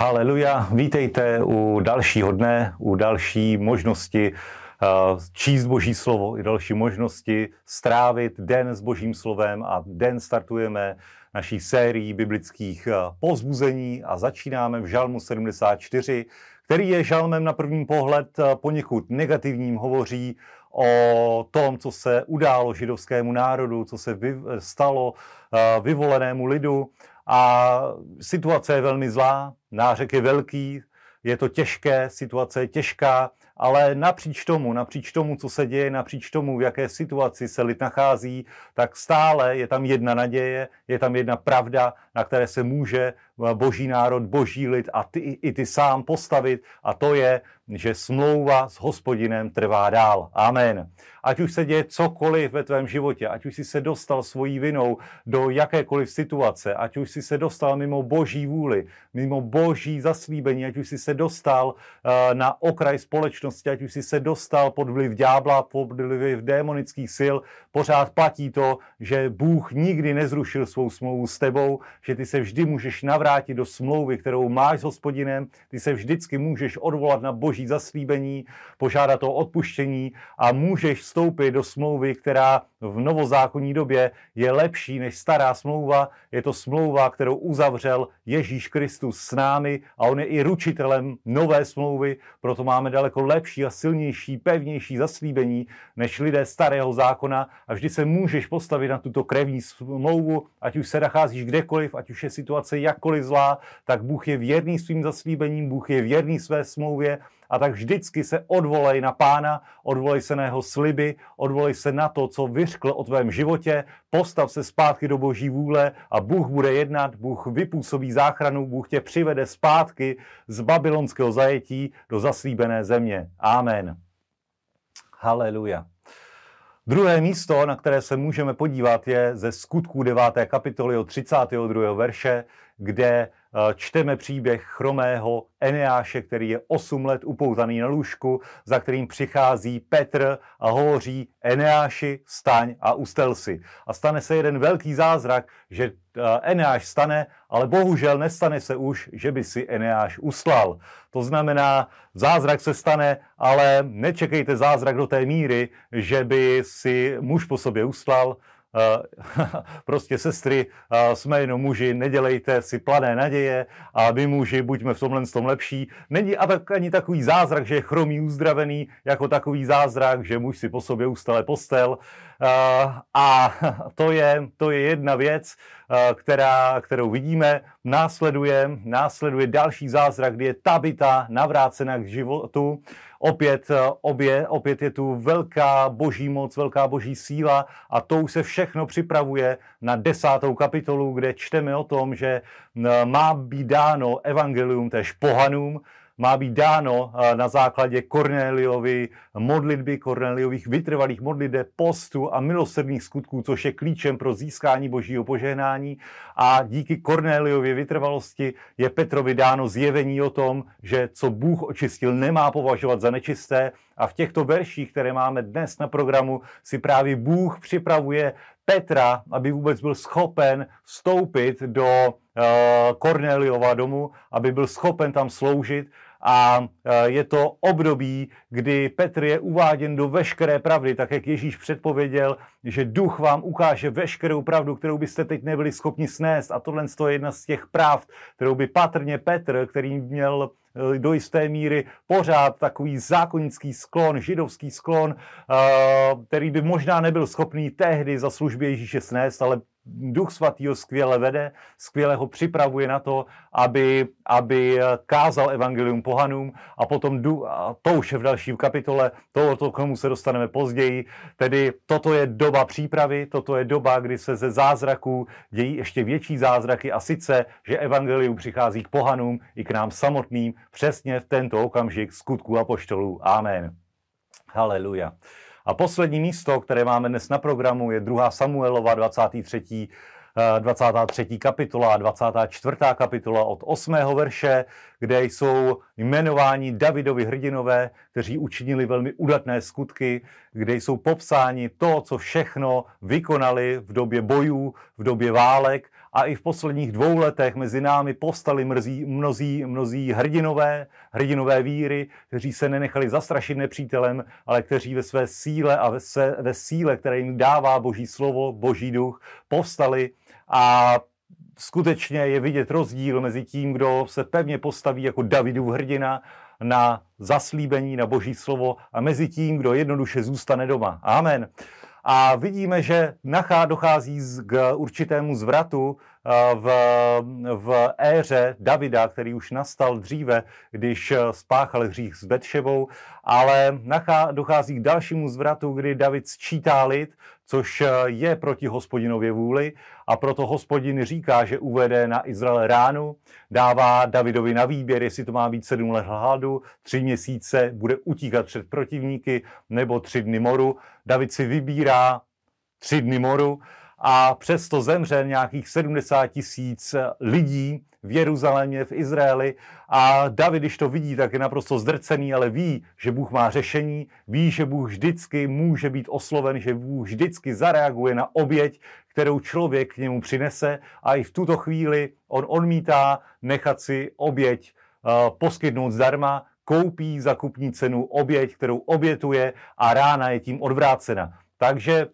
Haleluja, vítejte u dalšího dne, u další možnosti eh, číst Boží slovo i další možnosti strávit den s Božím slovem a den startujeme naší sérii biblických eh, povzbuzení a začínáme v Žalmu 74, který je žalmem na první pohled eh, poněkud negativním, hovoří o tom, co se událo židovskému národu, co se stalo vyvolenému lidu a situace je velmi zlá, nářek je velký, je to těžké, situace je těžká, ale napříč tomu, napříč tomu, co se děje, napříč tomu, v jaké situaci se lid nachází, tak stále je tam jedna naděje, je tam jedna pravda, na které se může boží národ, boží lid a ty, i ty sám postavit a to je, že smlouva s hospodinem trvá dál. Amen. Ať už se děje cokoliv ve tvém životě, ať už si se dostal svojí vinou do jakékoliv situace, ať už si se dostal mimo boží vůli, mimo boží zaslíbení, ať už si se dostal uh, na okraj společnosti, ať už si se dostal pod vliv ďábla, pod vliv démonických sil, pořád platí to, že Bůh nikdy nezrušil svou smlouvu s tebou, že ty se vždy můžeš navrátit do smlouvy, kterou máš s hospodinem, ty se vždycky můžeš odvolat na boží zaslíbení, požádat o odpuštění a můžeš vstoupit do smlouvy, která v novozákonní době je lepší než stará smlouva. Je to smlouva, kterou uzavřel Ježíš Kristus s námi a on je i ručitelem nové smlouvy, proto máme daleko lepší a silnější, pevnější zaslíbení než lidé starého zákona. A vždy se můžeš postavit na tuto krevní smlouvu, ať už se nacházíš kdekoliv, ať už je situace jakkoliv zlá, tak Bůh je věrný svým zaslíbením, Bůh je věrný své smlouvě a tak vždycky se odvolej na pána, odvolej se na jeho sliby, odvolej se na to, co vyřkl o tvém životě, postav se zpátky do boží vůle a Bůh bude jednat, Bůh vypůsobí záchranu, Bůh tě přivede zpátky z babylonského zajetí do zaslíbené země. Amen. Haleluja. Druhé místo, na které se můžeme podívat, je ze skutků 9. kapitoly od 32. verše, kde Eh, čteme příběh chromého Eneáše, který je 8 let upoutaný na lůžku, za kterým přichází Petr a hovoří Eneáši, staň a ustel si. A stane se jeden velký zázrak, že eh, Eneáš stane, ale bohužel nestane se už, že by si Eneáš uslal. To znamená, zázrak se stane, ale nečekejte zázrak do té míry, že by si muž po sobě uslal, prostě sestry, eh, jsme jenom muži, nedělejte si plané naděje a my muži buďme v tomhle tom lepší. Není ani takový zázrak, že je chromý uzdravený, jako takový zázrak, že muž si po sobě ustale postel. Eh, a to je, to je jedna věc, která, kterou vidíme. Následuje, následuje další zázrak, kdy je Tabita navrácena k životu. Opět, eh, obě, opět je tu velká boží moc, velká boží síla a to už se všechno připravuje na desátou kapitolu, kde čteme o tom, že eh, má být dáno evangelium též pohanům, má být dáno eh, na základě Kornéliovi modlitby, Kornéliových vytrvalých modliteb, postu a milosrdných skutků, což je klíčem pro získání božího požehnání. A díky Kornéliově vytrvalosti je Petrovi dáno zjevení o tom, že co Bůh očistil, nemá považovat za nečisté. A v těchto verších, které máme dnes na programu, si právě Bůh připravuje Petra, aby vůbec byl schopen vstoupit do uh, Kornéliova domu, aby byl schopen tam sloužit a e, je to období, kdy Petr je uváděn do veškeré pravdy, tak jak Ježíš předpověděl, že duch vám ukáže veškerou pravdu, kterou byste teď nebyli schopni snést. A tohle je jedna z těch pravd, kterou by patrně Petr, který měl e, do jisté míry pořád takový zákonický sklon, židovský sklon, e, který by možná nebyl schopný tehdy za službě Ježíše snést, ale Duch svatý ho skvěle vede, skvěle ho připravuje na to, aby, aby kázal evangelium pohanům a potom, a to už je v další kapitole, to, k tomu se dostaneme později, tedy toto je doba přípravy, toto je doba, kdy se ze zázraků dějí ještě větší zázraky a sice, že evangelium přichází k pohanům i k nám samotným přesně v tento okamžik skutku apoštolů. Amen. Haleluja. A poslední místo, které máme dnes na programu, je 2. Samuelova 23. 23. Eh, kapitola a 24. kapitola od 8. verše, kde jsou jmenováni Davidovi hrdinové, kteří učinili velmi udatné skutky, kde jsou popsáni to, co všechno vykonali v době bojů, v době válek a i v posledních dvou letech mezi námi povstali mrzí, mnozí, mnozí hrdinové, hrdinové víry, kteří se nenechali zastrašit nepřítelem, ale kteří ve své síle a ve, své, ve síle, které jim dává Boží slovo, Boží duch, povstali a skutečně je vidět rozdíl mezi tím, kdo se pevně postaví jako Davidův hrdina na zaslíbení, na boží slovo a mezi tím, kdo jednoduše zůstane doma. Amen. A vidíme, že nachá dochází k určitému zvratu eh, v, v éře Davida, který už nastal dříve, když eh, spáchal hřích s Betšebou, ale nachá, dochází k dalšímu zvratu, kdy David sčítá lid, což eh, je proti hospodinově vůli a proto hospodin říká, že uvede na Izrael ránu, dává Davidovi na výběr, jestli to má být sedm let hladu, tři měsíce bude utíkat před protivníky nebo tři dny moru. David si vybírá tři dny moru a přesto zemře nějakých 70 tisíc lidí v Jeruzalémě, v Izraeli a David, když to vidí, tak je naprosto zdrcený, ale ví, že Bůh má řešení, ví, že Bůh vždycky může být osloven, že Bůh vždycky zareaguje na oběť, kterou člověk k němu přinese a i v tuto chvíli on odmítá nechat si oběť uh, poskytnout zdarma, koupí za kupní cenu oběť, kterou obětuje a rána je tím odvrácena. Takže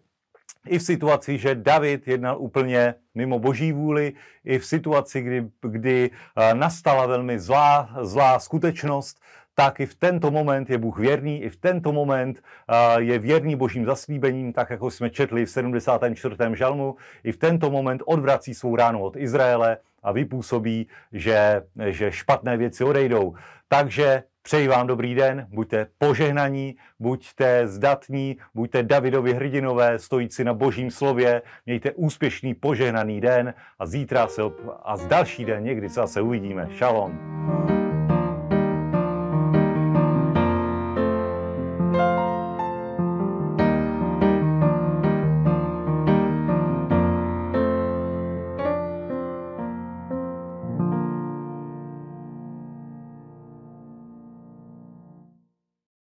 i v situaci, že David jednal úplně mimo boží vůli, i v situaci, kdy, kdy eh, nastala velmi zlá, zlá skutečnost, tak i v tento moment je Bůh věrný, i v tento moment eh, je věrný božím zaslíbením, tak jako jsme četli v 74. žalmu, i v tento moment odvrací svou ránu od Izraele a vypůsobí, že, že špatné věci odejdou. Takže Přeji vám dobrý den, buďte požehnaní, buďte zdatní, buďte Davidovi hrdinové, stojící na božím slově, mějte úspěšný požehnaný den a zítra se a další den někdy se zase uvidíme. Shalom.